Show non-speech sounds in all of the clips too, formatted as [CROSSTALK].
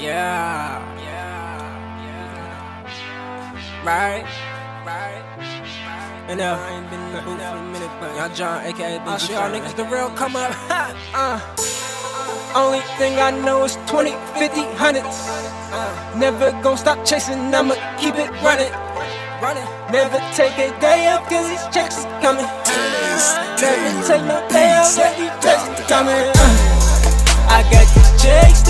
Yeah. Right. Right. And uh, I ain't been in the booth for a minute, but Yanjon, aka Big show y'all niggas the real come up. [LAUGHS] uh. Only thing I know is 20, 50, hundreds. Uh, never gon' stop chasing, I'ma keep it running. Running. Never take a day off, cause these checks is coming. Never take no day off, cause these checks is coming. Uh, I got these checks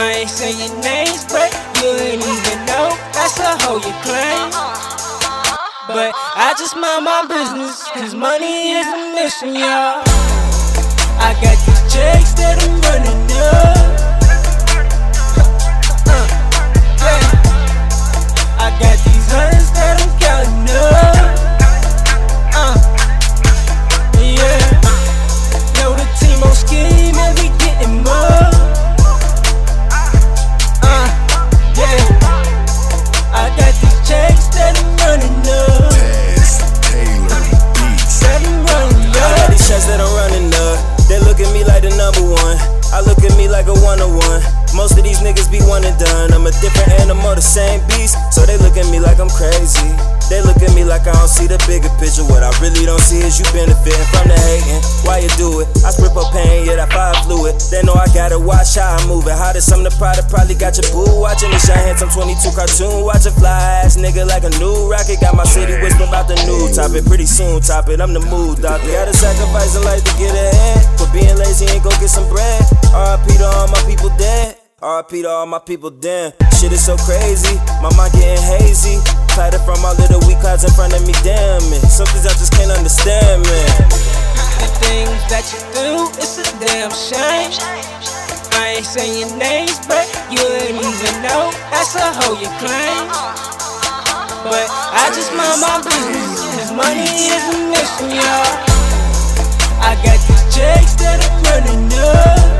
names, but you ain't even know that's a hoe you claim. But I just mind my business, cause money is a mission, y'all. I got these checks that I'm running up. Same beast, so they look at me like I'm crazy. They look at me like I don't see the bigger picture. What I really don't see is you benefiting from the hating. Why you do it? I split up pain, yeah, that fire fluid. They know I gotta watch how I move it. How did some of the product probably got your boo watching me shine handsome 22 cartoon, watching fly ass nigga like a new rocket. Got my city whispering about the new topic. Pretty soon, top it, I'm the mood doctor. Gotta sacrifice a life to get ahead. For being lazy, ain't go get some bread. RIP to all my people dead. RP to all my people, damn. Shit is so crazy, my mind getting hazy. Tighter from all of the weak clouds in front of me, damn it. Some things I just can't understand, man. The you do, it's a damn shame. I ain't saying names, but you ain't even know that's a hoe you claim. But I just mind my business, cause money is a mission, y'all. I got these checks that I'm running up.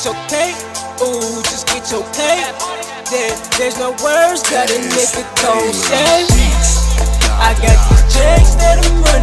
get your cake, ooh, just get your cake. There, there's no words that a nigga don't say. I got these checks that I'm running.